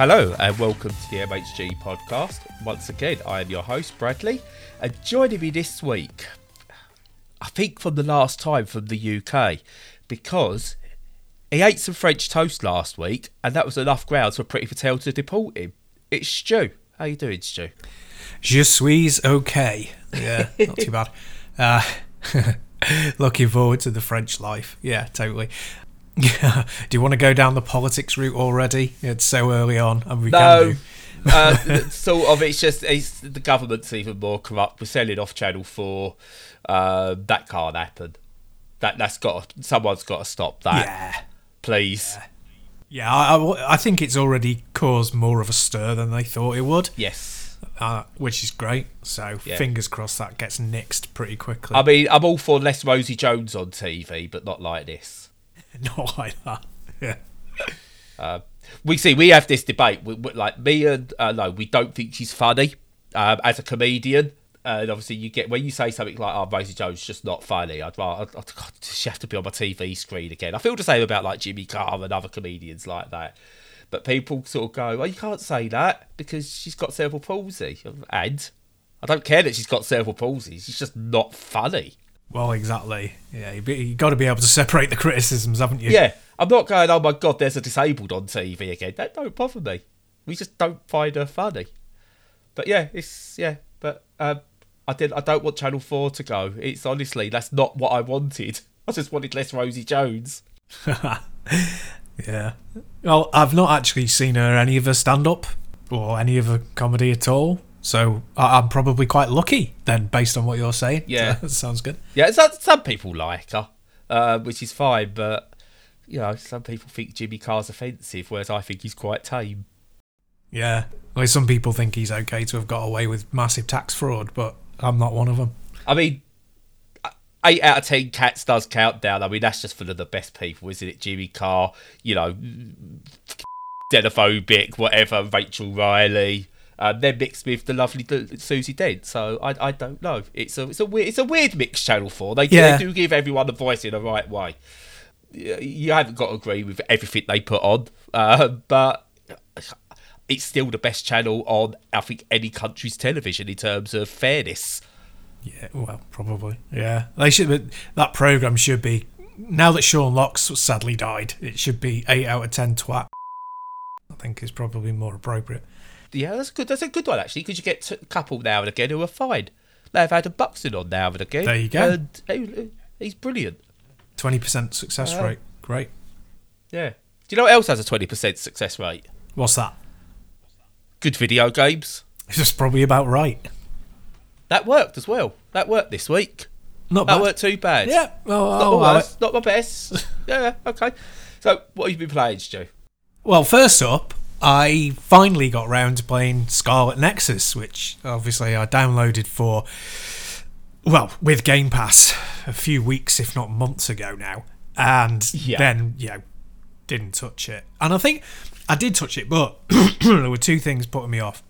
Hello and welcome to the MHG podcast. Once again, I am your host, Bradley, and joining me this week, I think from the last time from the UK, because he ate some French toast last week, and that was enough grounds for Priti Patel to deport him. It's Stu. How you doing, Stu? Je suis okay. Yeah, not too bad. Uh, looking forward to the French life. Yeah, totally. Yeah. Do you want to go down the politics route already? It's so early on, and we No. can do. uh, sort of. It's just it's, the government's even more corrupt. We're selling off Channel Four. Uh, that can't happen. That that's got to, someone's got to stop that. Yeah. Please. Yeah, I, I, I think it's already caused more of a stir than they thought it would, Yes. uh, which is great. So Yeah. fingers crossed that gets nixed pretty quickly. I mean, I'm all for less Rosie Jones on TV, but not like this. Not like. Yeah. We see we have this debate. We, we- like me and uh, no, we don't think she's funny um, as a comedian. And obviously, you get when you say something like, "Oh, Rosie Jones just not funny." I'd rather I'd, she have to be on my TV screen again. I feel the same about like Jimmy Carr and other comedians like that. But people sort of go, "Well, you can't say that because she's got cerebral palsy." And I don't care that she's got cerebral palsy. She's just not funny. Well, exactly. Yeah, you, you got to be able to separate the criticisms, haven't you? Yeah, I'm not going. Oh my god, there's a disabled on TV again. That don't bother me. We just don't find her funny. But yeah, it's yeah. But um, I did. I don't want Channel Four to go. It's honestly that's not what I wanted. I just wanted less Rosie Jones. Yeah. Well, I've not actually seen her any of her stand up or any of her comedy at all. So I- I'm probably quite lucky then, based on what you're saying. Yeah. that sounds good. Yeah, some some people like her, uh, which is fine. But you know, some people think Jimmy Carr's offensive, whereas I think he's quite tame. Yeah. Well, some people think he's okay to have got away with massive tax fraud, but I'm not one of them. I mean, eight out of ten cats does Countdown. I mean, that's just full of the best people, isn't it? Jimmy Carr, you know, xenophobic, whatever. Rachel Riley. Um, they're mixed with the lovely Susie Dent, so I, I don't know. It's a it's a weird it's a weird mix. Channel Four, they, Yeah. they do give everyone a voice in the right way. You haven't got to agree with everything they put on, uh, but it's still the best channel on I think any country's television in terms of fairness. Yeah, well, probably. Yeah. They should that program should be now that Sean Locks sadly died, it should be 8 out of 10 twat. I think is probably more appropriate. Yeah, that's good. That's a good one actually, because you get a couple now and again who are fine. They've had a Buxton on now and again. There you go. And he- he's brilliant. 20% success Uh, rate. Great. Yeah. Do you know what else has a twenty percent success rate? What's that? Good video games. It's probably about right. That worked as well. That worked this week. Not That bad. worked too bad. Yeah. Well, Not I'll my worst, not my best. yeah, okay. So, what have you been playing, Stu? Well, first up, I finally got round to playing Scarlet Nexus, which obviously I downloaded for, well, with Game Pass a few weeks, if not months ago now. And Yeah. then, you know, didn't touch it. And I think I did touch it, but there were two things putting me off.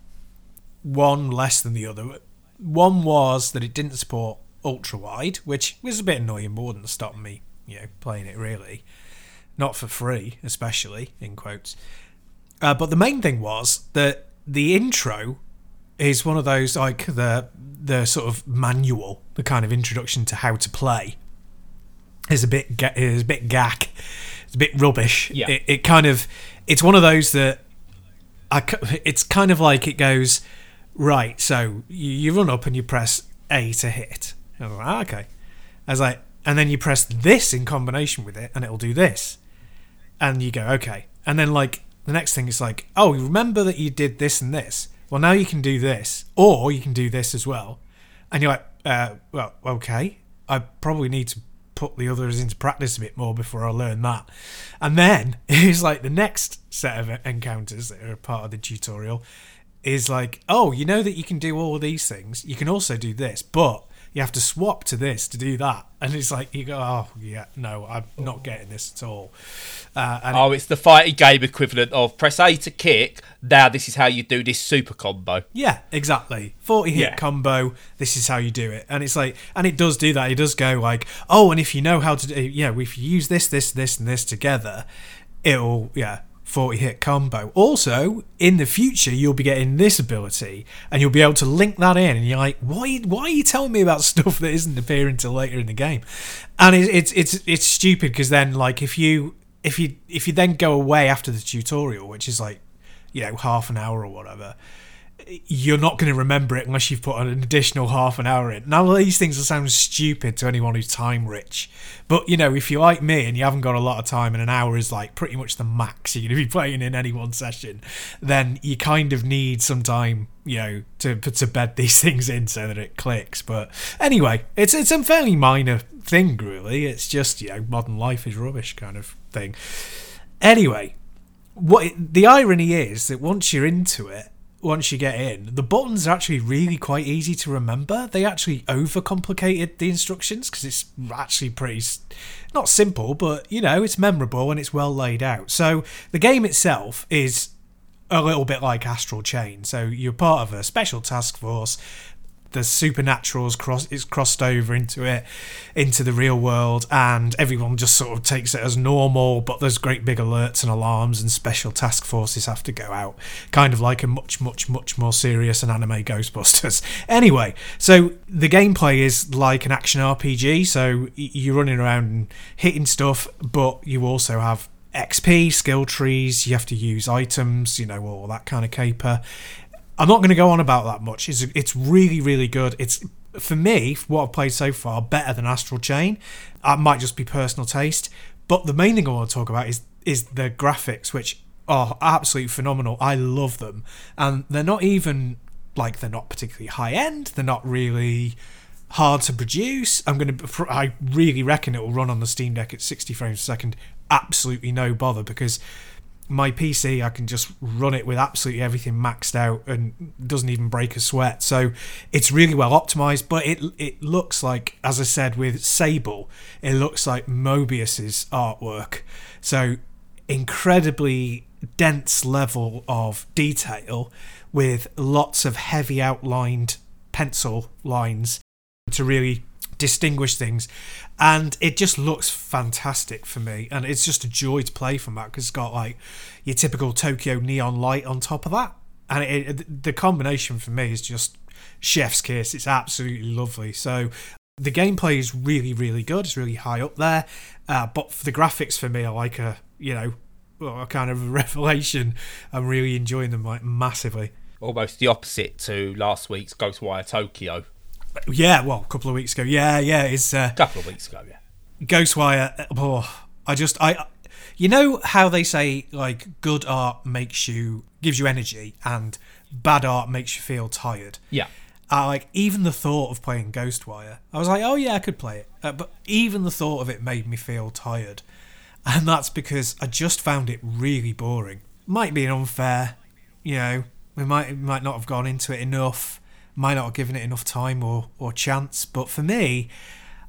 One less than the other. One was that it didn't support ultra wide, which was a bit annoying, but wouldn't stop me, you know, playing it really. Not for free, especially in quotes. Uh, but the main thing was that the intro is one of those like the the sort of manual, the kind of introduction to how to play. Is a bit ga- is a bit gack. It's a bit rubbish. Yeah. It, it kind of it's one of those that I it's kind of like it goes right. So you, you run up and you press A to hit. I'm like, ah, okay. I was like, and then you press this in combination with it, and it'll do this. And you go, okay. And then like the next thing is like, oh, remember that you did this and this. Well, now you can do this, or you can do this as well. And you're like, uh, well, okay. I probably need to put the others into practice a bit more before I learn that. And then it's like the next set of encounters that are part of the tutorial is like, oh, you know that you can do all these things. You can also do this, but you have to swap to this to do that. And it's like you go, oh yeah, no, I'm not getting this at all. Uh, and Oh, it's the fighting game equivalent of press A to kick. Now this is how you do this super combo. Yeah, exactly. 40 hit Yeah. combo, this is how you do it. And it's like, and it does do that. It does go like, oh, and if you know how to do, know, if you use this, this, this, and this together, it'll, yeah, 40 hit combo. Also, in the future, you'll be getting this ability and you'll be able to link that in. And you're like, why, why are you telling me about stuff that isn't appearing until later in the game? And it, it's, it's, it's stupid because then, like, if you, if you, if you then go away after the tutorial, which is like, you know, half an hour or whatever, you're not going to remember it unless you've put an additional half an hour in. Now, these things will sound stupid to anyone who's time rich, but you know, if you're like me and you haven't got a lot of time and an hour is like pretty much the max you're going to be playing in any one session, then you kind of need some time, you know, to to bed these things in so that it clicks. But anyway, it's it's a fairly minor thing, really. It's just you know, modern life is rubbish kind of thing. Anyway, what the irony is that once you're into it once you get in, the buttons are actually really quite easy to remember. They actually overcomplicated the instructions because it's actually pretty not simple, but you know, it's memorable and it's well laid out. So the game itself is a little bit like Astral Chain. So you're part of a special task force the supernaturals cross is crossed over into it into the real world and everyone just sort of takes it as normal but there's great big alerts and alarms and special task forces have to go out kind of like a much much much more serious and anime ghostbusters anyway so the gameplay is like an action rpg so you're running around and hitting stuff but you also have XP, skill trees, you have to use items, you know, all that kind of caper. I'm not going to go on about that much. It's it's really really good. It's for me what I've played so far better than Astral Chain. That might just be personal taste, but the main thing I want to talk about is is the graphics, which are absolutely phenomenal. I love them, and they're not even like they're not particularly high end. They're not really hard to produce. I'm going to. I really reckon it will run on the Steam Deck at 60 frames a second. Absolutely no bother because my PC, I can just run it with absolutely everything maxed out and doesn't even break a sweat. So it's really well optimized, but it it looks like, as I said with Sable, it looks like Moebius's artwork. So incredibly dense level of detail with lots of heavy outlined pencil lines to really distinguish things. And it just looks fantastic for me. And it's just a joy to play from that because it's got like your typical tokyo neon light on top of that. And it, it, the combination for me is just chef's kiss. It's absolutely lovely. So the gameplay is really really good. It's really high up there. Uh, but for the graphics for me are like a you know a kind of a revelation. I'm really enjoying them like massively. Almost the opposite to last week's ghostwire tokyo yeah, well, a couple of weeks ago. Yeah, yeah, it's uh, a couple of weeks ago. Yeah, Ghostwire. Oh, I just I, you know how they say like good art makes you gives you energy and bad art makes you feel tired. Yeah. Uh, like even the thought of playing Ghostwire, I was like, oh yeah, I could play it, uh, but even the thought of it made me feel tired, and that's because I just found it really boring. Might be an unfair, you know, we might might not have gone into it enough might not have given it enough time or, or chance. But for me,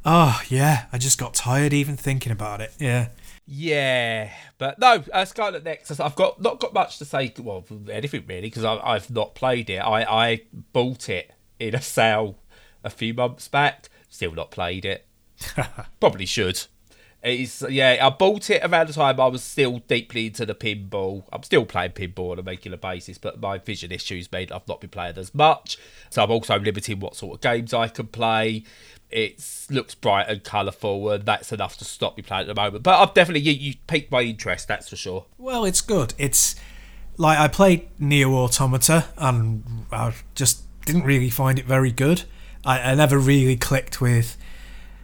oh, yeah, I just got tired even thinking about it. Yeah. Yeah, but no, uh, Scarlet Nexus. I've got not got much to say. Well, anything really, because I've not played it. I I bought it in a sale a few months back. Still not played it. Probably should. It's yeah. I bought it around the time I was still deeply into the pinball. I'm still playing pinball on a regular basis, but my vision issues mean I've not been playing as much. So I'm also limiting what sort of games I can play. It looks bright and colourful, and that's enough to stop me playing at the moment. But I've definitely you, you piqued my interest. That's for sure. Well, it's good. It's like I played Nier Automata, and I just didn't really find it very good. I, I never really clicked with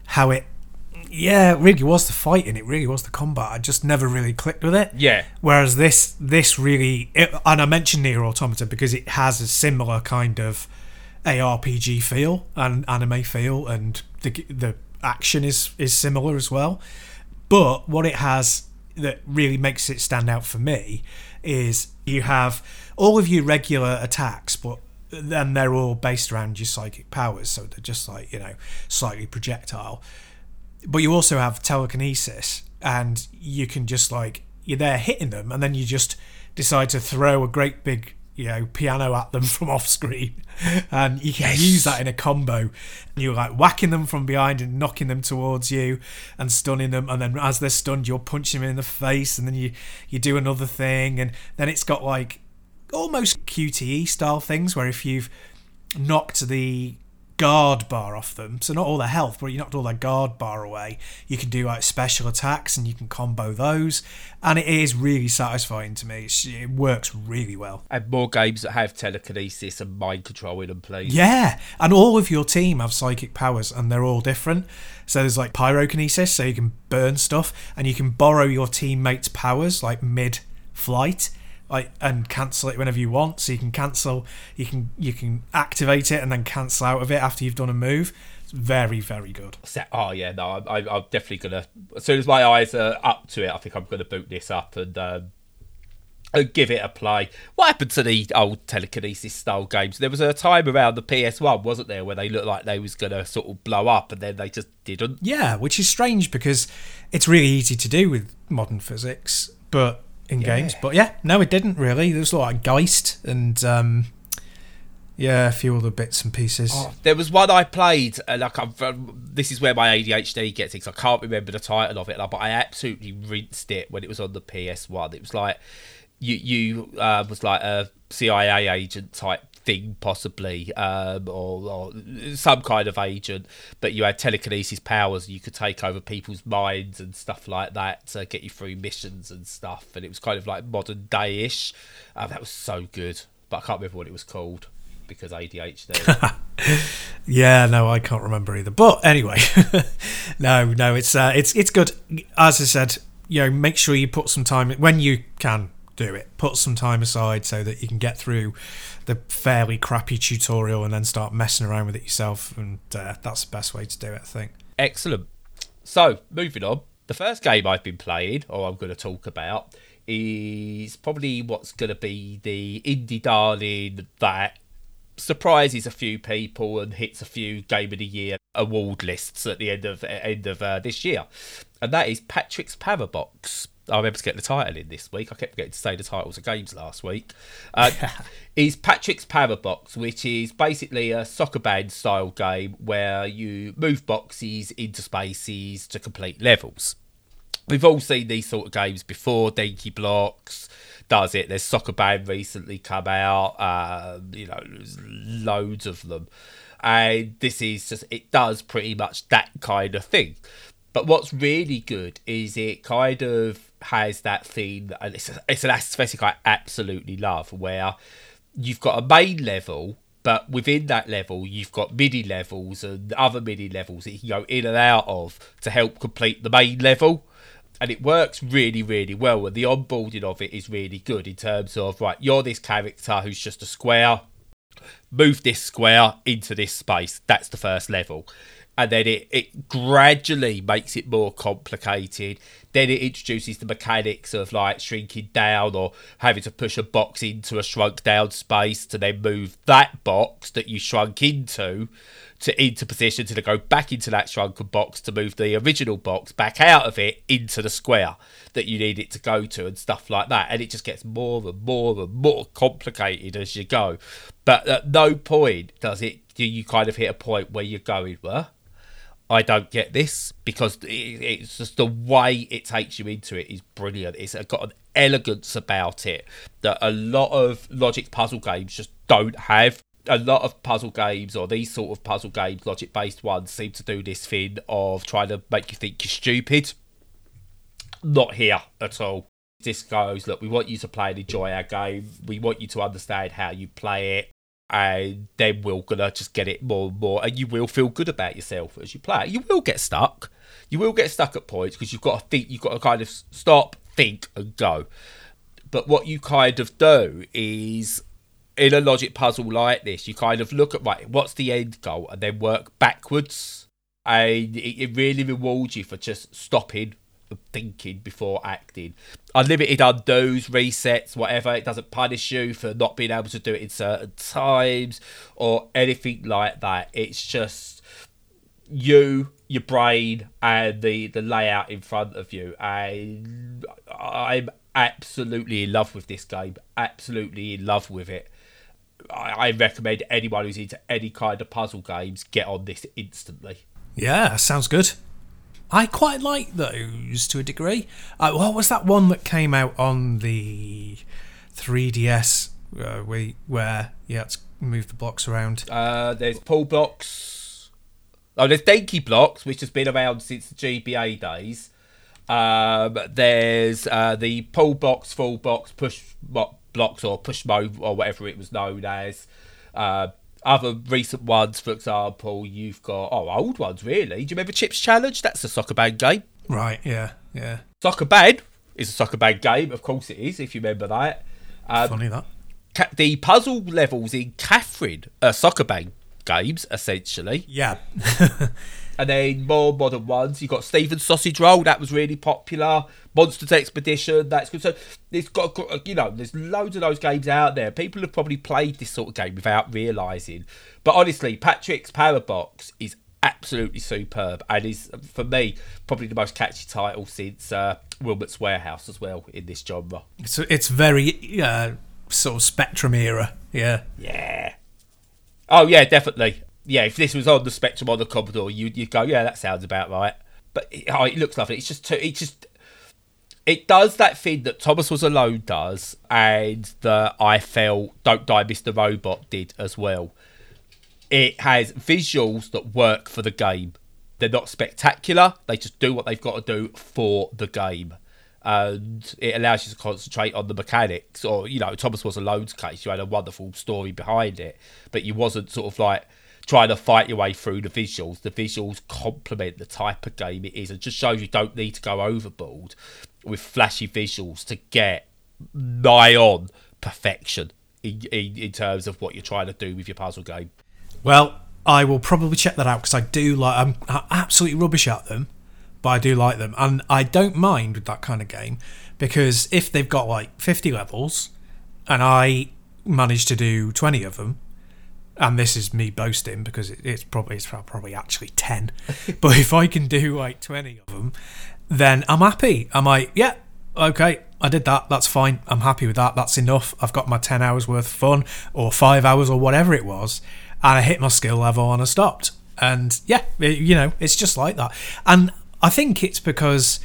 how it yeah, it really was the fighting. It really was the combat. I just never really clicked with it. Yeah. Whereas this, this really, it, and I mentioned Nier Automata because it has a similar kind of ARPG feel and anime feel, and the the action is is similar as well. But what it has that really makes it stand out for me is you have all of your regular attacks, but then they're all based around your psychic powers, so they're just like you know slightly projectile but you also have telekinesis, and you can just like you're there hitting them, and then you just decide to throw a great big you know piano at them from off screen, and you can use that in a combo. And you're like whacking them from behind and knocking them towards you and stunning them, and then as they're stunned, you're punching them in the face, and then you you do another thing, and then it's got like almost QTE style things where if you've knocked the guard bar off them. So not all their health, but you knocked all their guard bar away. You can do like special attacks and you can combo those, and it is really satisfying to me. It's, it works really well. And more games that have telekinesis and mind control in them, please. Yeah, and all of your team have psychic powers, and they're all different. So there's like pyrokinesis, so you can burn stuff, and you can borrow your teammates' powers like mid-flight like and cancel it whenever you want. So you can cancel, you can you can activate it and then cancel out of it after you've done a move. It's very very good. Oh yeah, no, I'm, I'm definitely gonna. As soon as my eyes are up to it, I think I'm gonna boot this up and. Um, and give it a play. What happened to the old telekinesis style games? There was a time around the PS1, wasn't there, where they looked like they was gonna sort of blow up, and then they just didn't. Yeah, which is strange because it's really easy to do with modern physics, but in yeah. games. But yeah, no, it didn't really. There was like Geist and um, yeah, a few other bits and pieces. Oh, there was one I played. Uh, like I'm, this is where my ADHD gets it. Cause I can't remember the title of it, like, but I absolutely rinsed it when it was on the PS1. It was like you you uh, was like a CIA agent type possibly, um, or, or, some kind of agent, but you had telekinesis powers. You could take over people's minds and stuff like that to get you through missions and stuff. And it was kind of like modern day ish. Uh, that was so good, but I can't remember what it was called because ADHD. yeah, no, I can't remember either. But anyway, no, no, it's uh, it's it's good. As I said, you know, make sure you put some time when you can do it. Put some time aside so that you can get through the fairly crappy tutorial and then start messing around with it yourself. And uh, that's the best way to do it, I think. Excellent. So, moving on. The first game I've been playing, or I'm going to talk about, is probably what's going to be the indie darling that surprises a few people and hits a few Game of the Year award lists at the end of end of uh, this year, and that is Patrick's Parabox. I remember to get the title in this week. I kept forgetting to say the titles of games last week. Uh, is Patrick's Parabox, which is basically a Sokoban style game where you move boxes into spaces to complete levels. We've all seen these sort of games before. Denki Blocks does it. There's Sokoban recently come out. Uh, you know, there's loads of them, and this is just it does pretty much that kind of thing. But what's really good is it kind of has that theme, it's, it's an aesthetic I absolutely love, where you've got a main level, but within that level, you've got mini levels and other mini levels that you can go in and out of to help complete the main level. And it works really, really well. And the onboarding of it is really good in terms of, right, you're this character who's just a square. Move this square into this space. That's the first level and then it, it gradually makes it more complicated. Then it introduces the mechanics of like shrinking down or having to push a box into a shrunk down space to then move that box that you shrunk into to into position to go back into that shrunken box to move the original box back out of it into the square that you need it to go to and stuff like that. And it just gets more and more and more complicated as you go. But at no point does it do you kind of hit a point where you're going, well, I don't get this because it's just the way it takes you into it is brilliant. It's got an elegance about it that a lot of logic puzzle games just don't have. A lot of puzzle games or these sort of puzzle games, logic based ones, seem to do this thing of trying to make you think you're stupid. Not here at all. This goes, look, we want you to play and enjoy our game. We want you to understand how you play it and then we're gonna just get it more and more, and you will feel good about yourself as you play. You will get stuck. You will get stuck at points because you've got to think. You've got to kind of stop, think, and go. But what you kind of do is, in a logic puzzle like this, you kind of look at right, what's the end goal, and then work backwards, and it really rewards you for just stopping, thinking before acting. Unlimited undos, resets, whatever. It doesn't punish you for not being able to do it in certain times or anything like that. It's just you, your brain, and the the layout in front of you. And I'm absolutely in love with this game. Absolutely in love with it. I, I recommend anyone who's into any kind of puzzle games get on this instantly. Yeah, sounds good. I quite like those to a degree. Uh, what was that one that came out on the 3DS uh, where, where you had to move the blocks around? Uh, there's Pullblox. Oh, there's Denki blocks, which has been around since the GBA days. Um, there's uh, the pull box, full box, push blocks, or Pushmo, or whatever it was known as. Uh, other recent ones, for example, you've got oh old ones really. Do you remember Chips Challenge? That's a Sokoban game. Right, yeah, yeah. Sokoban is a Sokoban game, of course it is. If you remember that. Um, Funny that. ca- the puzzle levels in Catherine are Sokoban games essentially. Yeah. And then more modern ones, you've got Stephen's Sausage Roll, that was really popular. Monsters Expedition, that's good. So it's got, you know, there's loads of those games out there. People have probably played this sort of game without realising. But honestly, Patrick's Parabox is absolutely superb and is, for me, probably the most catchy title since uh, Wilmot's Warehouse as well in this genre. So it's very uh, sort of Spectrum era. Yeah. Yeah. Oh yeah, definitely. Yeah, if this was on the Spectrum on the Commodore, you'd, you'd go, yeah, that sounds about right. But it, oh, it looks lovely. It's just too, it just it does that thing that Thomas Was Alone does, and that I felt Don't Die, Mr. Robot did as well. It has visuals that work for the game. They're not spectacular. They just do what they've got to do for the game. And it allows you to concentrate on the mechanics. Or, you know, Thomas Was Alone's case, you had a wonderful story behind it, but you wasn't sort of like trying to fight your way through the visuals. The visuals complement the type of game it is and just shows you don't need to go overboard with flashy visuals to get nigh on perfection in, in, in terms of what you're trying to do with your puzzle game. Well, I will probably check that out because I do like. I'm absolutely rubbish at them, but I do like them, and I don't mind with that kind of game because if they've got like 50 levels, and I manage to do 20 of them, and this is me boasting because it, it's probably it's probably actually 10, but if I can do like 20 of them, then I'm happy. I'm like, yeah, okay, I did that. That's fine. I'm happy with that. That's enough. I've got my 10 hours worth of fun or five hours or whatever it was. And I hit my skill level and I stopped. And yeah, it- you know, it's just like that. And I think it's because,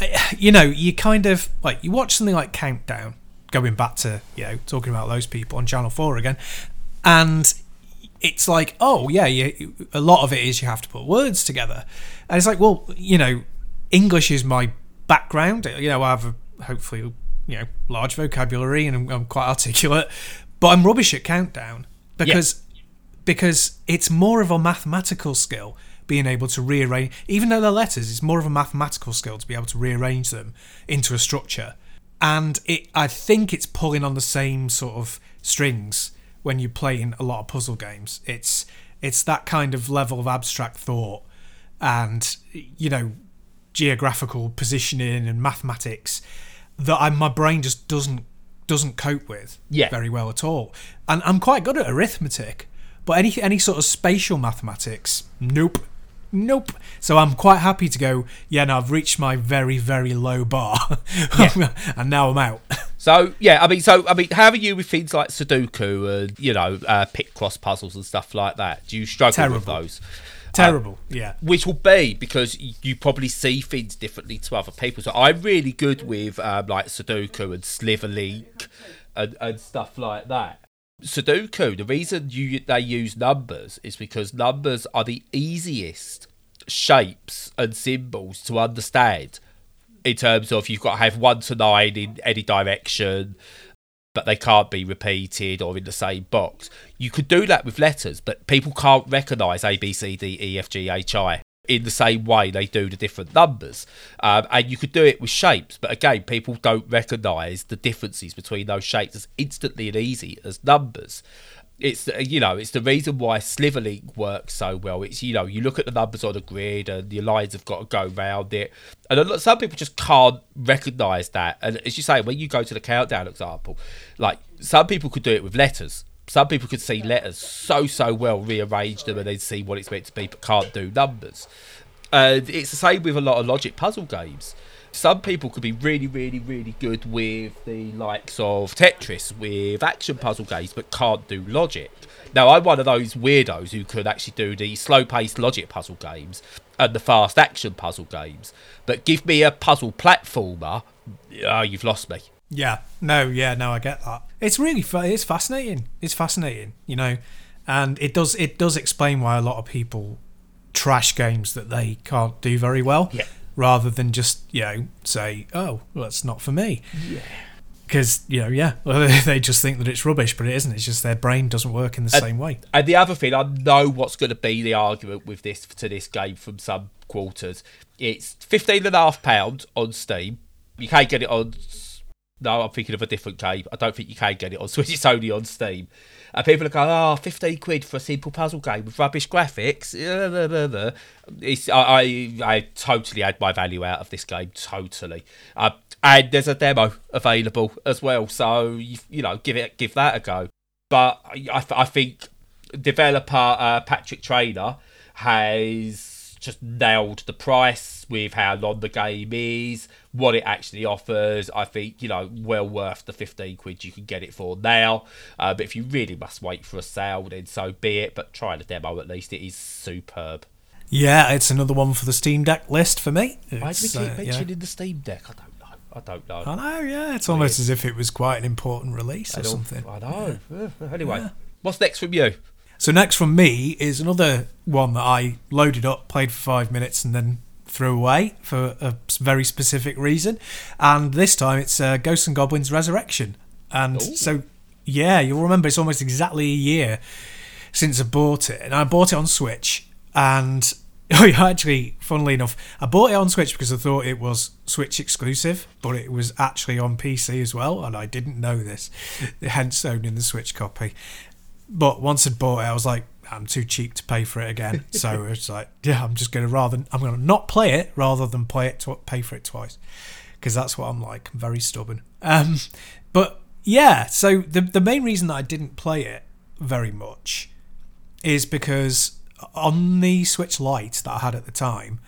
you know, you kind of like, you watch something like Countdown, going back to, you know, talking about those people on Channel 4 again. And it's like, oh yeah, you, a lot of it is you have to put words together, and it's like, well, you know, English is my background. You know, I have a, hopefully you know large vocabulary and I'm, I'm quite articulate, but I'm rubbish at countdown because because it's more of a mathematical skill being able to rearrange even though they're letters it's more of a mathematical skill to be able to rearrange them into a structure. And it i think it's pulling on the same sort of strings when you're playing a lot of puzzle games it's it's that kind of level of abstract thought and you know geographical positioning and mathematics that I, my brain just doesn't doesn't cope with Yeah. very well at all. And I'm quite good at arithmetic, but any any sort of spatial mathematics, nope. Nope. So I'm quite happy to go, yeah, no, I've reached my very, very low bar. and now I'm out. So yeah, I mean, so I mean, how are you with things like Sudoku and you know uh, Picross puzzles and stuff like that? Do you struggle with those? Terrible. yeah. which will be because you probably see things differently to other people. So I'm really good with um, like Sudoku and Slitherlink and, and stuff like that. Sudoku, the reason you they use numbers is because numbers are the easiest shapes and symbols to understand in terms of you've got to have one to nine in any direction but they can't be repeated or in the same box. You could do that with letters, but people can't recognise A, B, C, D, E, F, G, H, I in the same way they do the different numbers. Um, and you could do it with shapes, but again, people don't recognise the differences between those shapes as instantly and easy as numbers. It's uh, you know it's the reason why Slitherlink works so well. It's you know you look at the numbers on the grid and the lines have got to go round it, and lot- some people just can't recognise that. And as you say, when you go to the countdown example, like some people could do it with letters. Some people could see letters so so well, rearrange them, and then see what it's meant to be, but can't do numbers. And it's the same with a lot of logic puzzle games. Some people could be really, really, really good with the likes of Tetris, with action puzzle games, but can't do logic. Now, I'm one of those weirdos who could actually do the slow paced logic puzzle games and the fast action puzzle games. But give me a puzzle platformer, oh, you've lost me. Yeah, no, yeah, no, I get that. It's really, fa- it's fascinating. It's fascinating, you know, and it does, it does explain why a lot of people trash games that they can't do very well. Yeah. Rather than just you know say, oh, well, that's not for me. Yeah. Because you know, yeah, well, they just think that it's rubbish, but it isn't. It's just their brain doesn't work in the And- same way. And the other thing, I know what's going to be the argument with this to this game from some quarters. It's fifteen and a half pounds on Steam. You can't get it on. No, I'm thinking of a different game. I don't think you can get it on Switch. It's only on Steam. And people are going, oh, 15 quid for a simple puzzle game with rubbish graphics. Yeah, blah, blah, blah." It's, I, I, I totally had my value out of this game. Totally. Uh, and there's a demo available as well. So, you, you know, give it, give that a go. But I, I, I think developer uh, Patrick Traynor has just nailed the price with how long the game is, what it actually offers. I think you know well worth the fifteen quid you can get it for now. Uh, but if you really must wait for a sale, then so be it. But try the demo at least; it is superb. Yeah, it's another one for the Steam Deck list for me. Why do we It's, keep uh, yeah. mentioning the Steam Deck? I don't know. I don't know. I know, yeah. It's almost as if it was quite an important release or something. I know. Yeah. Anyway, what's next from you? So next from me is another one that I loaded up, played for five minutes, and then threw away for a very specific reason. And this time it's uh, Ghosts and Goblins Resurrection. And Ooh. so, yeah, you'll remember it's almost exactly a year since I bought it, and I bought it on Switch. And oh, yeah, actually, funnily enough, I bought it on Switch because I thought it was Switch exclusive, but it was actually on PC as well, and I didn't know this, hence owning the Switch copy. But once I'd bought it, I was like, I'm too cheap to pay for it again. So it's like, yeah, I'm just going to rather I'm going to not play it rather than play it tw- pay for it twice because that's what I'm like. I'm very stubborn. Um, but yeah, so the the main reason that I didn't play it very much is because on the Switch Lite that I had at the time,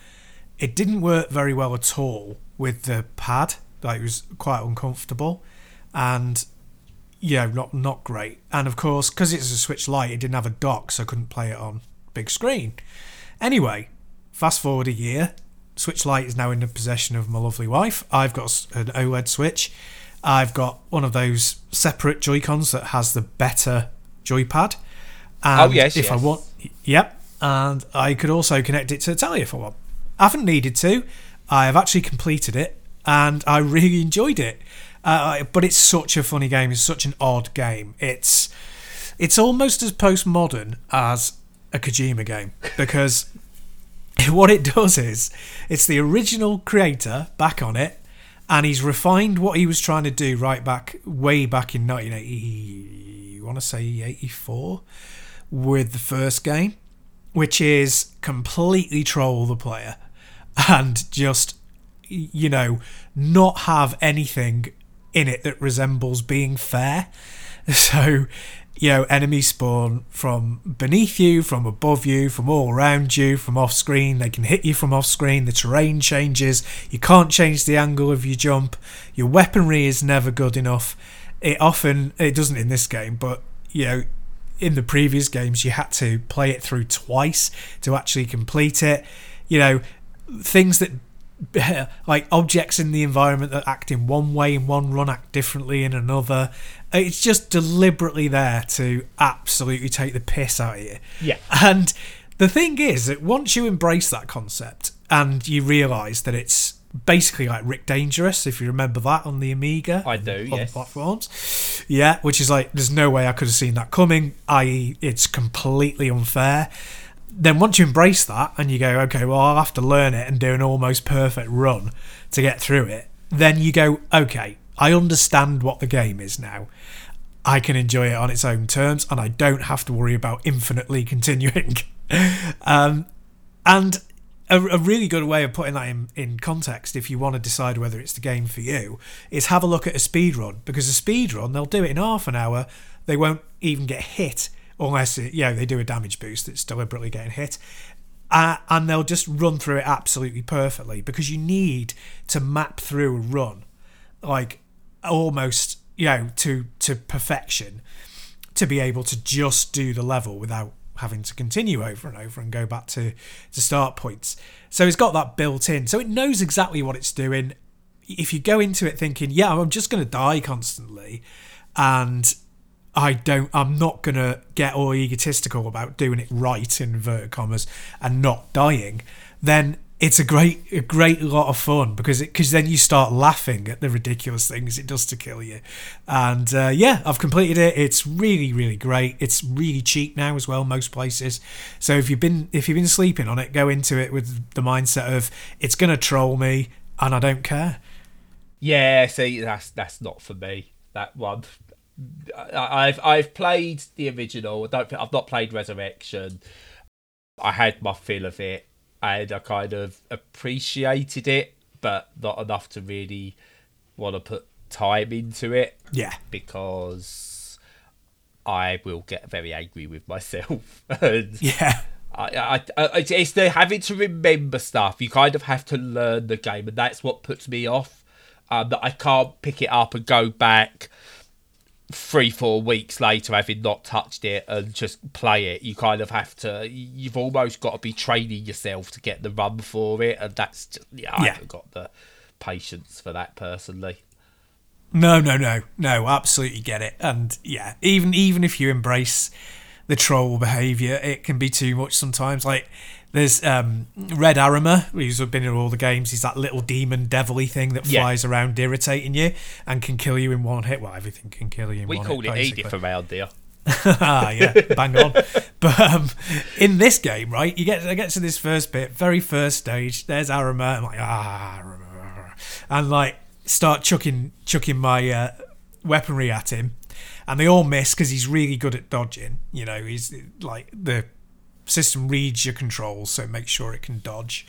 it didn't work very well at all with the pad. Like it was quite uncomfortable, and yeah, not not great. And of course, because it's a Switch Lite, it didn't have a dock, so I couldn't play it on big screen. Anyway, fast forward a year, Switch Lite is now in the possession of my lovely wife. I've got an OLED Switch. I've got one of those separate Joy Cons that has the better joypad. Oh, and Oh, yes, if I want, yep. And I could also connect it to the telly if I want. I haven't needed to. I have actually completed it, and I really enjoyed it. Uh, but it's such a funny game. It's such an odd game. It's it's almost as postmodern as a Kojima game because what it does is it's the original creator back on it and he's refined what he was trying to do right back way back in 1980 you want to say 84 with the first game which is completely troll the player and just you know not have anything in it that resembles being fair. So you know enemies spawn from beneath you from above you from all around you from off screen. They can hit you from off screen. The terrain changes. You can't change the angle of your jump. Your weaponry is never good enough. It often it doesn't in this game but you know in the previous games you had to play it through twice to actually complete it. You know things that like objects in the environment that act in one way in one run act differently in another it's just deliberately there to absolutely take the piss out of you Yeah. and the thing is that once you embrace that concept and you realize that it's basically like Rick Dangerous, if you remember that on the Amiga. I do, on yes. platforms. Yeah, which is like, there's no way I could have seen that coming, i.e., it's completely unfair. Then once you embrace that and you go, okay, well, I'll have to learn it and do an almost perfect run to get through it, then you go, okay, I understand what the game is now. I can enjoy it on its own terms, and I don't have to worry about infinitely continuing. um, and a, a really good way of putting that in, in context, if you want to decide whether it's the game for you, is have a look at a speed run because a speed run they'll do it in half an hour, they won't even get hit unless it, know they do a damage boost that's deliberately getting hit. Uh, and they'll just run through it absolutely perfectly because you need to map through a run like almost you know to to perfection to be able to just do the level without having to continue over and over and go back to to start points. So it's got that built in. So it knows exactly what it's doing. If you go into it thinking yeah i'm just going to die constantly and I don't. I'm not gonna get all egotistical about doing it right in inverted commas and not dying. Then it's a great, a great lot of fun because because then you start laughing at the ridiculous things it does to kill you. And uh, yeah, I've completed it. It's really, really great. It's really cheap now as well, most places. So if you've been if you've been sleeping on it, go into it with the mindset of it's gonna troll me and I don't care. Yeah, see, that's that's not for me. That one. I've I've played the original. I don't. I've not played Resurrection. I had my fill of it, and I kind of appreciated it, but not enough to really want to put time into it. Yeah, because I will get very angry with myself. and yeah. I, I, I, it's the having to remember stuff. You kind of have to learn the game, and that's what puts me off. Um, that I can't pick it up and go back three, four weeks later, having not touched it and just play it, you kind of have to. You've almost got to be training yourself to get the run for it, and that's just yeah. I haven't got the patience for that personally. No, no, no, no. Absolutely get it, and yeah, even even if you embrace the troll behavior, it can be too much sometimes. Like there's um, Red Arremer, who's been in all the games. He's that little demon devilly thing that flies yeah. around irritating you and can kill you in one hit. Well, everything can kill you in we one hit. We call it Edith around here. ah, yeah, bang on. But um, in this game, right, you get I get to this first bit, very first stage. There's Arremer. I'm like, ah, and like start chucking chucking my uh, weaponry at him, and they all miss because he's really good at dodging. You know, he's like the system reads your controls, so make sure it can dodge.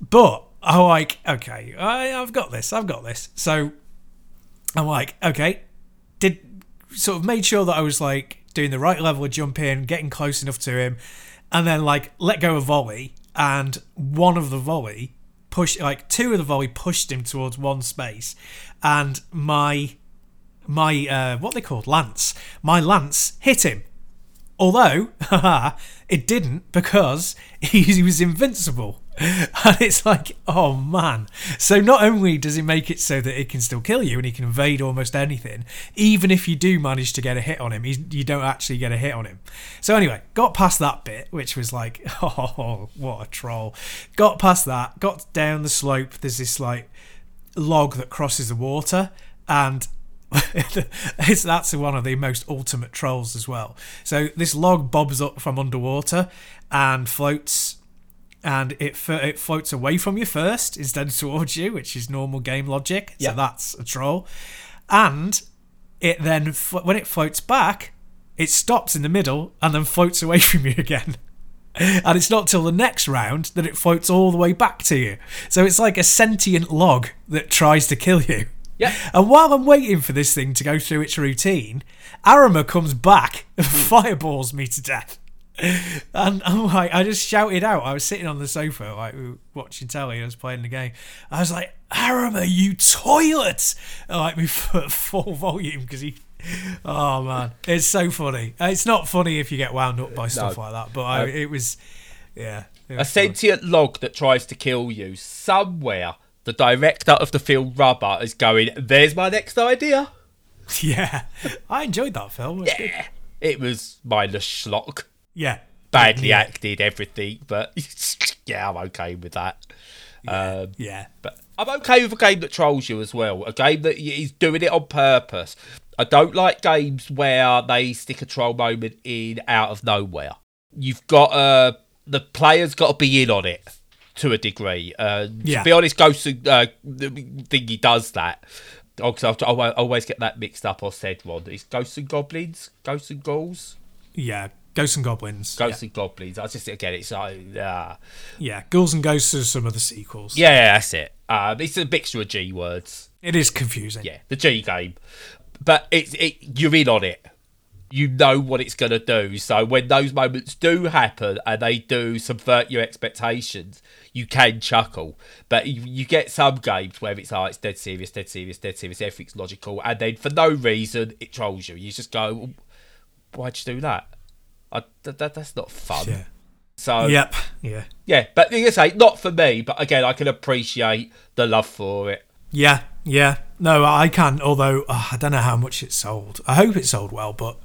But I'm like, okay, I, I've got this, I've got this. So I'm like, okay, did sort of made sure that I was like doing the right level of jump in, getting close enough to him, and then like let go of volley, and one of the volley pushed like two of the volley pushed him towards one space, and my my uh, what they called lance, my lance hit him Although, it didn't because he was invincible. And it's like, oh man. So not only does it make it so that it can still kill you and he can evade almost anything, even if you do manage to get a hit on him, you don't actually get a hit on him. So anyway, got past that bit, which was like, oh, what a troll. Got past that, got down the slope. There's this like log that crosses the water and it's, that's one of the most ultimate trolls as well. So this log bobs up from underwater and floats, and it it floats away from you first instead of towards you, which is normal game logic. So that's a troll, and it then when it floats back, it stops in the middle and then floats away from you again. And it's not till the next round that it floats all the way back to you. So it's like a sentient log that tries to kill you. Yeah. And while I'm waiting for this thing to go through its routine, Arremer comes back and hmm. fireballs me to death. And I'm like, I just shouted out. I was sitting on the sofa, like watching telly. I was playing the game. I was like, Arremer, you toilet! And like me full volume because he. Oh man, it's so funny. It's not funny if you get wound up by stuff no. like that, but I, it was, yeah. It was a sentient log that tries to kill you somewhere the director of the film Rubber is going, there's my next idea. Yeah, I enjoyed that film. It yeah, good. it was mindless schlock. Yeah, badly yeah. acted, everything, but yeah, I'm okay with that. Yeah, um, yeah, but I'm okay with a game that trolls you as well. A game that is doing it on purpose. I don't like games where they stick a troll moment in out of nowhere. You've got uh the player's got to be in on it to a degree. Uh, yeah. To be honest, Ghost uh, thingy does that. Because I always get that mixed up or said wrong. It's Ghosts and Goblins, Ghosts and Ghouls. Yeah, Ghosts and Goblins. Ghosts yeah. and Goblins. I just again, it's like uh, yeah, Ghouls and Ghosts are some of the sequels. Yeah, that's it. Um, it's a mixture of G words. It is confusing. Yeah, the G game, but it's it. You're in on it. you know what it's going to do. So when those moments do happen and they do subvert your expectations, you can chuckle. But you, you get some games where it's like, it's dead serious, dead serious, dead serious, everything's logical. And then for no reason, it trolls you. You just go, why'd you do that? I, that, that that's not fun. Yeah. So Yep. Yeah. yeah, but like I say, not for me. But again, I can appreciate the love for it. Yeah. Yeah. No, I can. Although uh, I don't know how much it sold. I hope it sold well, but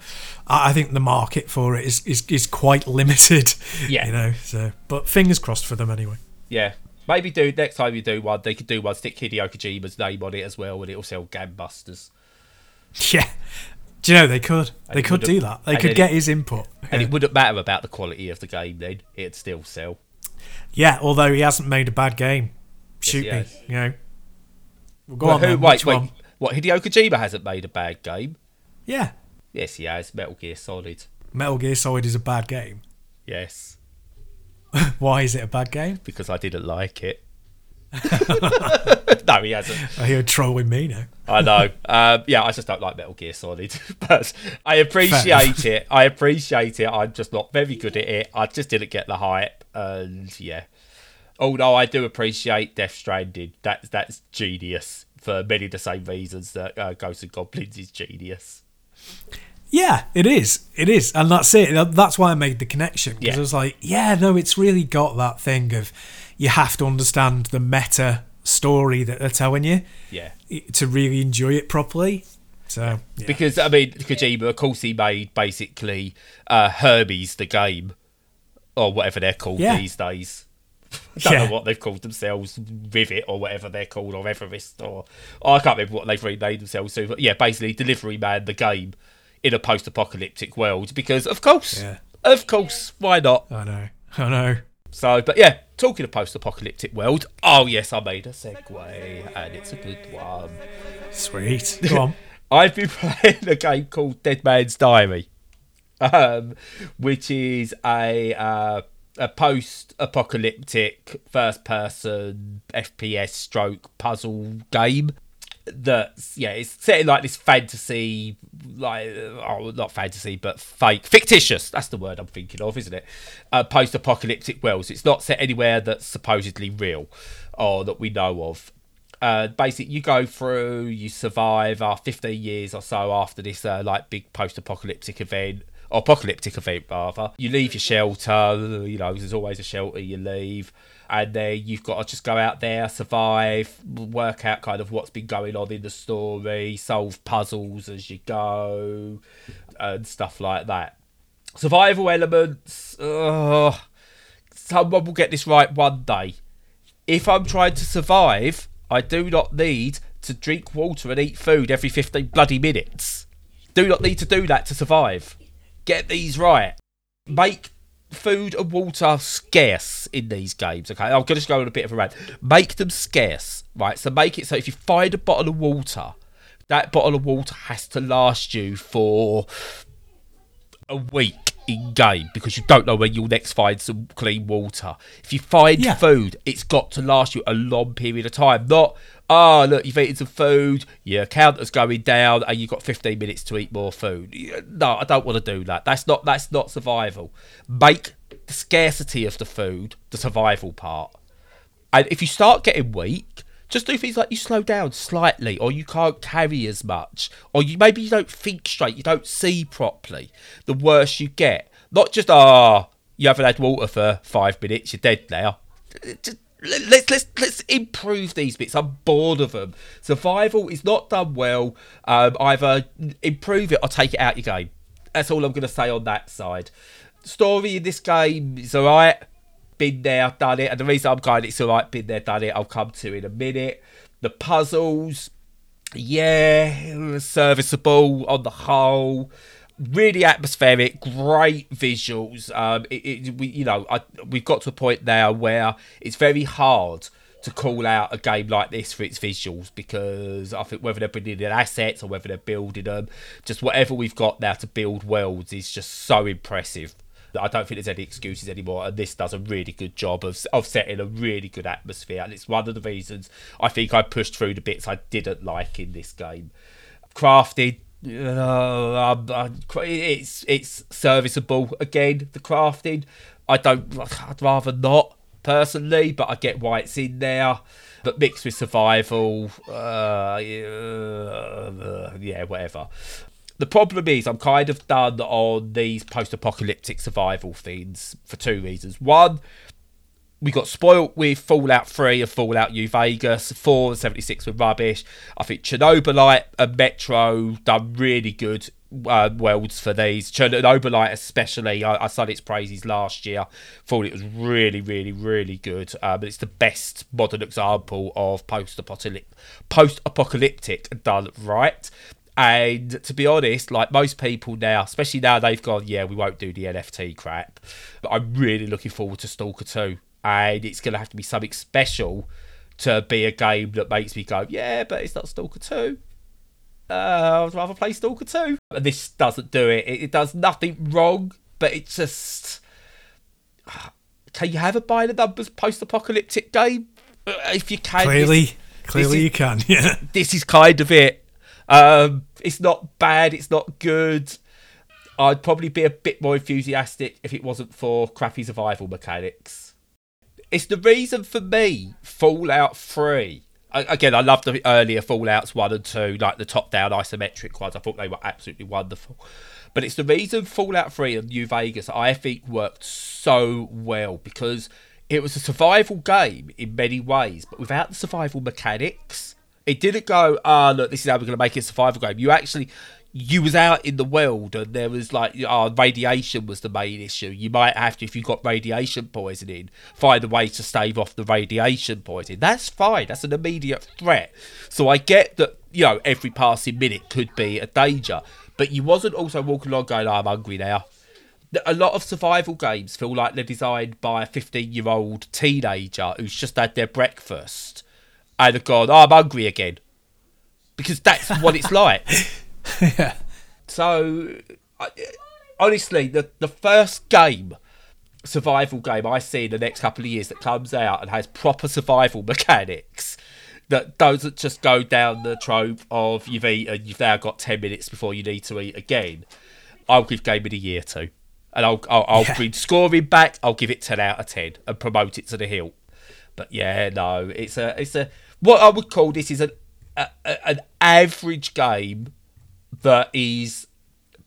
I I think the market for it is is, is quite limited. Yeah. You know. So, but fingers crossed for them anyway. Yeah. Maybe do next time you do one, they could do one, stick Hideo Kojima's name on it as well, and it'll sell gangbusters. Yeah. Do you know they could? They could do that. They could get it- his input. And Yeah. it wouldn't matter about the quality of the game then; it'd still sell. Yeah, although he hasn't made a bad game. Shoot he me. You know. Well, go Well, on. who- then, wait, wait. one? What Hideo Kojima hasn't made a bad game? Yeah. Yes, he has. Metal Gear Solid. Metal Gear Solid is a bad game. Yes, Why is it a bad game? because I didn't like it. no, he hasn't. I hear trolling me now. I know. Um, yeah, I just don't like Metal Gear Solid, but I appreciate it. I appreciate it. I'm just not very good at it. I just didn't get the hype, and yeah. Although I do appreciate Death Stranding, that's that's genius for many of the same reasons that uh, Ghosts and Goblins is genius. Yeah, it is. It is. And that's it. That's why I made the connection. Because Yeah. I was like, yeah, no, it's really got that thing of you have to understand the meta story that they're telling you Yeah. to really enjoy it properly. So, yeah. Because I mean, Kojima, of course, he made basically uh, Hermes the game, or whatever they're called Yeah. these days. I don't Yeah. know what they've called themselves, Rivet or whatever they're called, or Everest, or oh, I can't remember what they've renamed themselves to. But yeah, basically, Delivery Man the game in a post-apocalyptic world. Because of course, Yeah. of course, why not? I know. I know. So, but yeah, talking of post-apocalyptic world. Oh yes, I made a segue, and it's a good one. Sweet. Go on. I've been playing a game called Dead Man's Diary, um, which is a uh, a post-apocalyptic first-person FPS stroke puzzle game. That's yeah, it's set in like this fantasy, like oh, not fantasy, but fake, fictitious. That's the word I'm thinking of, isn't it? Uh, post-apocalyptic worlds. It's not set anywhere that's supposedly real or that we know of uh, basically you go through, you survive after 15 years or so after this uh, like big post-apocalyptic event, apocalyptic event rather. You leave your shelter, you know, there's always a shelter you leave, and then you've got to just go out there, survive, work out kind of what's been going on in the story, solve puzzles as you go, and stuff like that. Survival elements, ugh, someone will get this right one day if I'm trying to survive, I do not need to drink water and eat food every 15 bloody minutes. Do not need to do that to survive. Get these right. Make food and water scarce in these games, okay? I'm going to just go on a bit of a rant. Make them scarce, right? So make it so if you find a bottle of water, that bottle of water has to last you for a week in game because you don't know when you'll next find some clean water. If you find Yeah. food, it's got to last you a long period of time. Not, oh, look, you've eaten some food, your counter's going down, and you've got 15 minutes to eat more food. No, I don't want to do that. That's not that's not survival. Make the scarcity of the food the survival part. And if you start getting weak, just do things like you slow down slightly, or you can't carry as much, or you maybe you don't think straight, you don't see properly. The worse you get. Not just ah, you haven't had water for five minutes, you're dead now. Just, let's let's let's improve these bits. I'm bored of them. Survival is not done well. Um, either improve it or take it out your game. That's all I'm going to say on that side. Story in this game is alright been there, done it. And the reason I'm going, it's alright, been there, done it. I'll come to in a minute. The puzzles, yeah, serviceable on the whole. Really atmospheric, great visuals. Um, it, it we, you know, I, we've got to a point now where it's very hard to call out a game like this for its visuals because I think whether they're bringing in assets or whether they're building them, just whatever we've got now to build worlds is just so impressive. That I don't think there's any excuses anymore, and this does a really good job of of setting a really good atmosphere, and it's one of the reasons I think I pushed through the bits I didn't like in this game. Crafting, uh, uh, it's it's serviceable. Again, the crafting, I don't. I'd rather not personally, but I get why it's in there. But mixed with survival, uh, yeah, whatever. The problem is, I'm kind of done on these post apocalyptic survival things for two reasons. One, we got spoilt with Fallout 3 and Fallout New Vegas. 4 and 76 were rubbish. I think Chernobylite and Metro done really good uh, worlds for these. Chernobylite, especially, I, I its praises last year. Thought it was really, really, really good. Um, it's the best modern example of post-apocalyptic done right. And to be honest, like most people now, especially now they've gone, yeah, we won't do the NFT crap. But I'm really looking forward to Stalker 2 and it's going to have to be something special to be a game that makes me go, yeah, but it's not Stalker 2. Uh, I'd rather play Stalker 2. And this doesn't do it. it. It does nothing wrong, but it's just. Can you have a by the numbers post apocalyptic game? Uh, if you can. Clearly, this, clearly this you can, yeah. This is kind of it. Um, it's not bad, it's not good. I'd probably be a bit more enthusiastic if it wasn't for crappy survival mechanics. It's the reason for me Fallout 3. Again, I love the earlier Fallouts 1 and 2, like the top down isometric ones. I thought they were absolutely wonderful. But it's the reason Fallout 3 and New Vegas, I think, worked so well because it was a survival game in many ways, but without the survival mechanics. It didn't go, ah, oh, look, this is how we're going to make it a survival game. You actually you was out in the world and there was like oh, radiation was the main issue. You might have to, if you got radiation poisoning, find a way to stave off the radiation poisoning. That's fine. That's an immediate threat. So I get that you know every passing minute could be a danger, but you wasn't also walking along going, oh, "I'm hungry now." A lot of survival games feel like they're designed by a 15 year old teenager who's just had their breakfast and have gone, oh, I'm hungry again. Because that's what it's like. yeah. So, honestly, the the first game, survival game I see in the next couple of years that comes out and has proper survival mechanics that doesn't just go down the trope of you've eaten, you've now got ten minutes before you need to eat again. I'll give Game of the Year to, and I'll I'll, I'll yeah. bring scoring back. I'll give it ten out of ten and promote it to the hill. But yeah, no, it's a it's a what I would call this is an a, an average game that is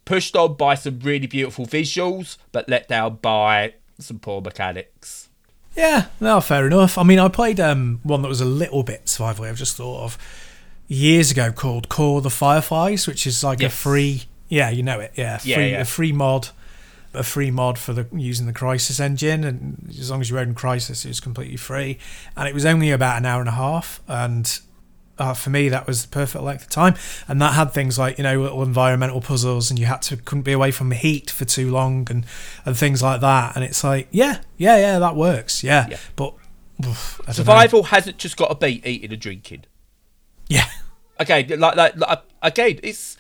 pushed on by some really beautiful visuals, but let down by some poor mechanics. Yeah, no, fair enough. I mean, I played um, one that was a little bit survival. I've just thought of years ago called Core the Fireflies, which is like yes. a free. Yeah, you know it. Yeah, free, yeah, yeah. a free mod, a free mod for the using the Crysis engine, and as long as you own Crysis, it was completely free, and it was only about an hour and a half, and uh, for me that was the perfect length of time. And that had things like you know little environmental puzzles and you had to couldn't be away from the heat for too long and and things like that. And it's like yeah yeah yeah that works yeah, yeah. but oof, survival hasn't just got to be eating and drinking. Yeah. Okay like, like, like again it's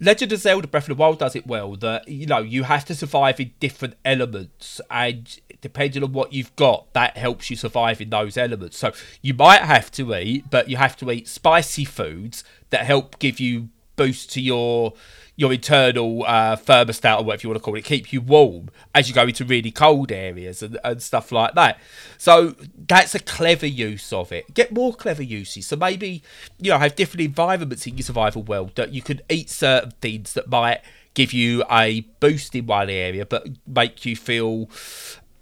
Legend of Zelda Breath of the Wild does it well that you know you have to survive in different elements and depending on what you've got that helps you survive in those elements. So you might have to eat but you have to eat spicy foods that help give you boost to your your internal uh, thermostat or whatever you want to call it, keep you warm as you go into really cold areas and, and stuff like that. So that's a clever use of it. Get more clever uses. So maybe, you know, have different environments in your survival world that you can eat certain things that might give you a boost in one area but make you feel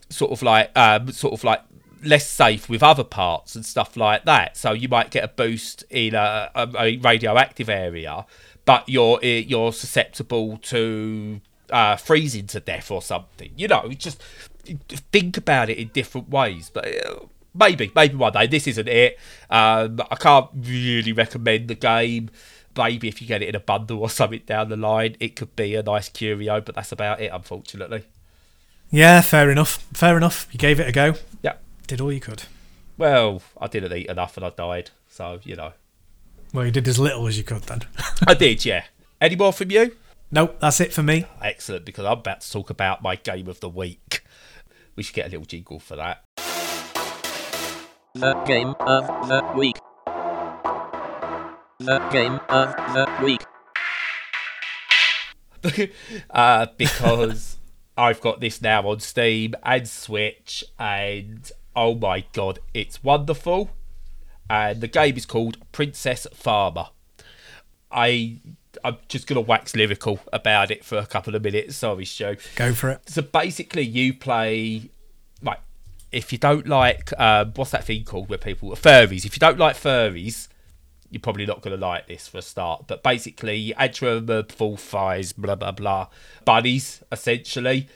sort of like um, sort of like less safe with other parts and stuff like that. So you might get a boost in a, a, radioactive area but you're eh, you're susceptible to uh, freezing to death or something. You know, just think about it in different ways. But uh, maybe, maybe one day. This isn't it. Um, I can't really recommend the game. Maybe if you get it in a bundle or something down the line, it could be a nice curio. But that's about it, unfortunately. Yeah, fair enough. Fair enough. You gave it a go. Yeah, did all you could. Well, I didn't eat enough and I died. So you know. Well, you did as little as you could then. I did, yeah. Any more from you? Nope, that's it for me. Excellent, because I'm about to talk about my game of the week. We should get a little jingle for that. The game of the week. The game of the week. uh, because I've got this now on Steam and Switch, and oh my god, it's wonderful. And the game is called Princess Farmer. I I'm just gonna wax lyrical about it for a couple of minutes. Sorry, Stu. Go for it. So basically, you play like if you don't like um, what's that thing called where people furries. If you don't like furries, you're probably not going to like this for a start. But basically, full thighs, blah blah blah, buddies essentially.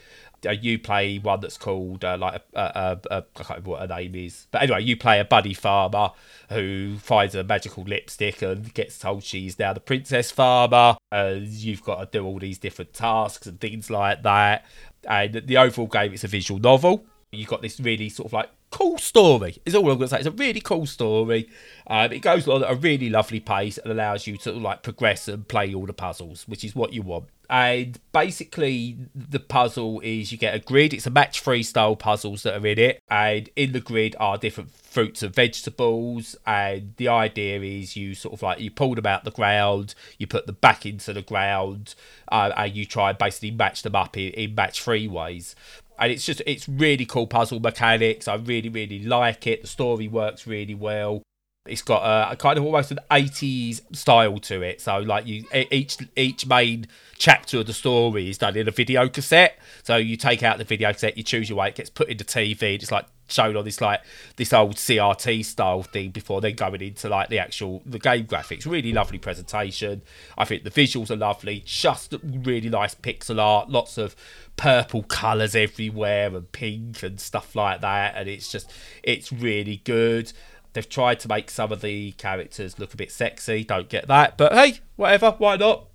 Uh, you play one that's called uh, like a, a, a, I can't remember what her name is, but anyway, you play a buddy farmer who finds a magical lipstick and gets told she's now the princess farmer, and you've got to do all these different tasks and things like that. And the overall game, it's a visual novel. You've got this really sort of like cool story. Is all I'm going to say. It's a really cool story. Um, it goes on at a really lovely pace and allows you to like progress and play all the puzzles, which is what you want. And basically, the puzzle is you get a grid. It's a match three style puzzles that are in it, and in the grid are different fruits and vegetables. And the idea is you sort of like you pull them out the ground, you put them back into the ground, uh, and you try and basically match them up in, in match three ways and it's just it's really cool puzzle mechanics. I really really like it. The story works really well. It's got a, a, kind of almost an 80s style to it. So like you each each main chapter of the story is done in a video cassette. So you take out the video cassette, you choose your way, it gets put into TV, it's like shown on this like this old CRT style thing before then going into like the actual the game graphics. Really lovely presentation. I think the visuals are lovely, just really nice pixel art, lots of purple colours everywhere and pink and stuff like that and it's just it's really good They've tried to make some of the characters look a bit sexy. Don't get that. But hey, whatever. Why not?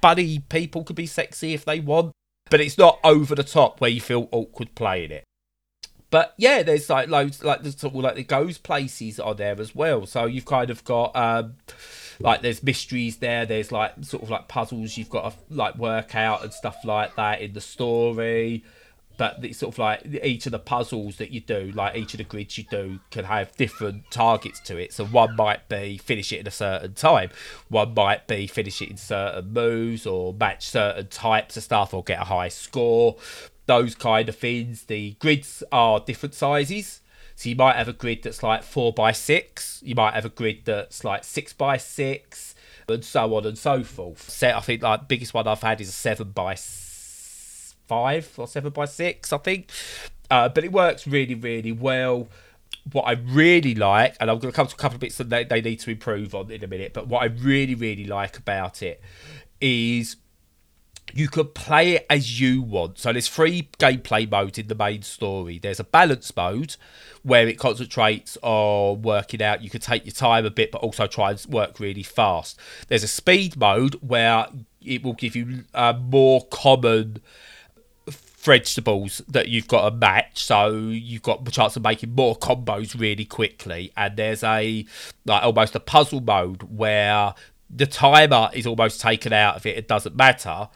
Buddy people could be sexy if they want. But it's not over the top where you feel awkward playing it. But yeah, there's like loads, like there's sort of like the goes places are there as well. So you've kind of got um, like there's mysteries there. There's like sort of like puzzles you've got to like work out and stuff like that in the story but it's sort of like each of the puzzles that you do, like each of the grids you do, can have different targets to it. So one might be finish it in a certain time, one might be finish it in certain moves, or match certain types of stuff, or get a high score. Those kind of things. The grids are different sizes. So you might have a grid that's like four by six. You might have a grid that's like six by six, and so on and so forth. Set, I think like biggest one I've had is a seven by five or seven by six, I think. Uh, but it works really, really well. What I really like, and I'm going to come to a couple of bits that they, they need to improve on in a minute, but what I really, really like about it is you could play it as you want. So there's three gameplay modes in the main story. There's a balance mode where it concentrates on working out. You could take your time a bit, but also try and work really fast. There's a speed mode where it will give you a more common vegetables that you've got to match so you've got the chance of making more combos really quickly and there's a like almost a puzzle mode where the timer is almost taken out of it it doesn't matter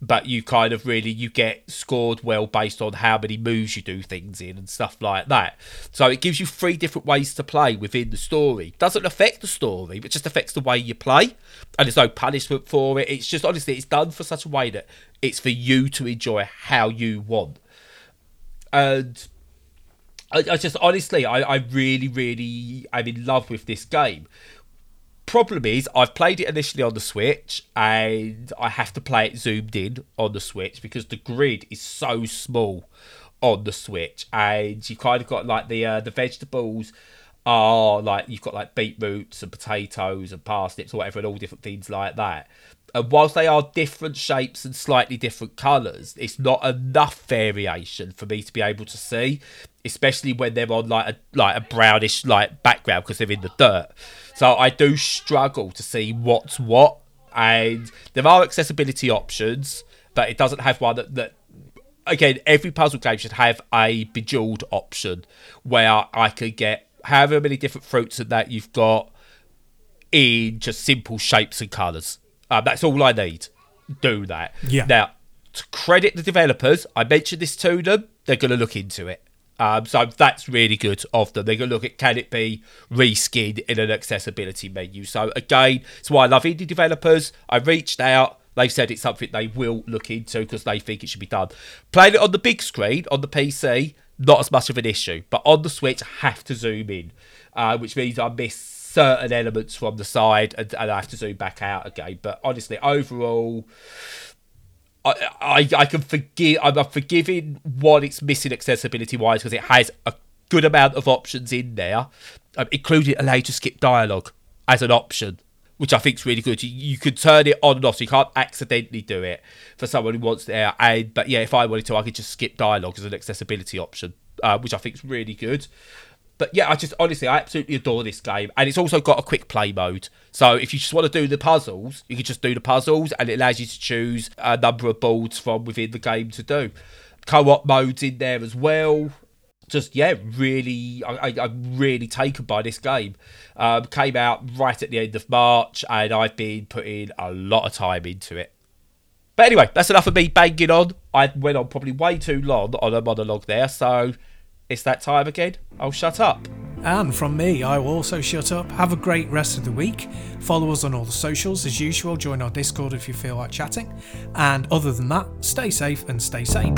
but you kind of really you get scored well based on how many moves you do things in and stuff like that. So it gives you three different ways to play within the story. Doesn't affect the story but just affects the way you play and there's no punishment for it. It's just honestly it's done for such a way that it's for you to enjoy how you want. And I, I just honestly I, I really really i'm in love with this game problem is I've played it initially on the Switch and I have to play it zoomed in on the Switch because the grid is so small on the Switch and you kind of got like the uh, the vegetables are like you've got like beetroots and potatoes and parsnips or whatever and all different things like that. And whilst they are different shapes and slightly different colours, it's not enough variation for me to be able to see, especially when they're on like a like a brownish like background because they're in the dirt. So I do struggle to see what's what. And there are accessibility options, but it doesn't have one that, that again, every puzzle game should have a bejeweled option where I could get however many different fruits and that you've got in just simple shapes and colours. Um, that's all I need. Do that. Yeah. Now, to credit the developers, I mentioned this to them. They're going to look into it. Um, so that's really good of them. They're going to look at can it be reskinned in an accessibility menu. So again, it's why I love indie developers. I reached out, they've said it's something they will look into because they think it should be done. Playing it on the big screen on the PC, not as much of an issue, but on the Switch, I have to zoom in, uh, which means I miss certain elements from the side and, and I have to zoom back out again. But honestly, overall. I, I, can forgive. I'm forgiving what it's missing accessibility wise because it has a good amount of options in there, um, including allow to skip dialogue as an option, which I think is really good. You, you turn it on and off, so you can't accidentally do it for someone who wants there. And but yeah, if I wanted to, I could just skip dialogue as an accessibility option, uh, which I think is really good. But yeah, I just honestly, I absolutely adore this game, and it's also got a quick play mode. So if you just want to do the puzzles, you can just do the puzzles, and it allows you to choose a number of boards from within the game to do. Co-op modes in there as well. Just yeah, really, I, am really taken by this game. Um, came out right at the end of March, and I've been putting a lot of time into it. But anyway, that's enough of me banging on. I went on probably way too long on a monologue there, so it's that time again. I'll shut up. And from me, I will also shut up. Have a great rest of the week. Follow us on all the socials as usual. Join our Discord if you feel like chatting. And other than that, stay safe and stay sane.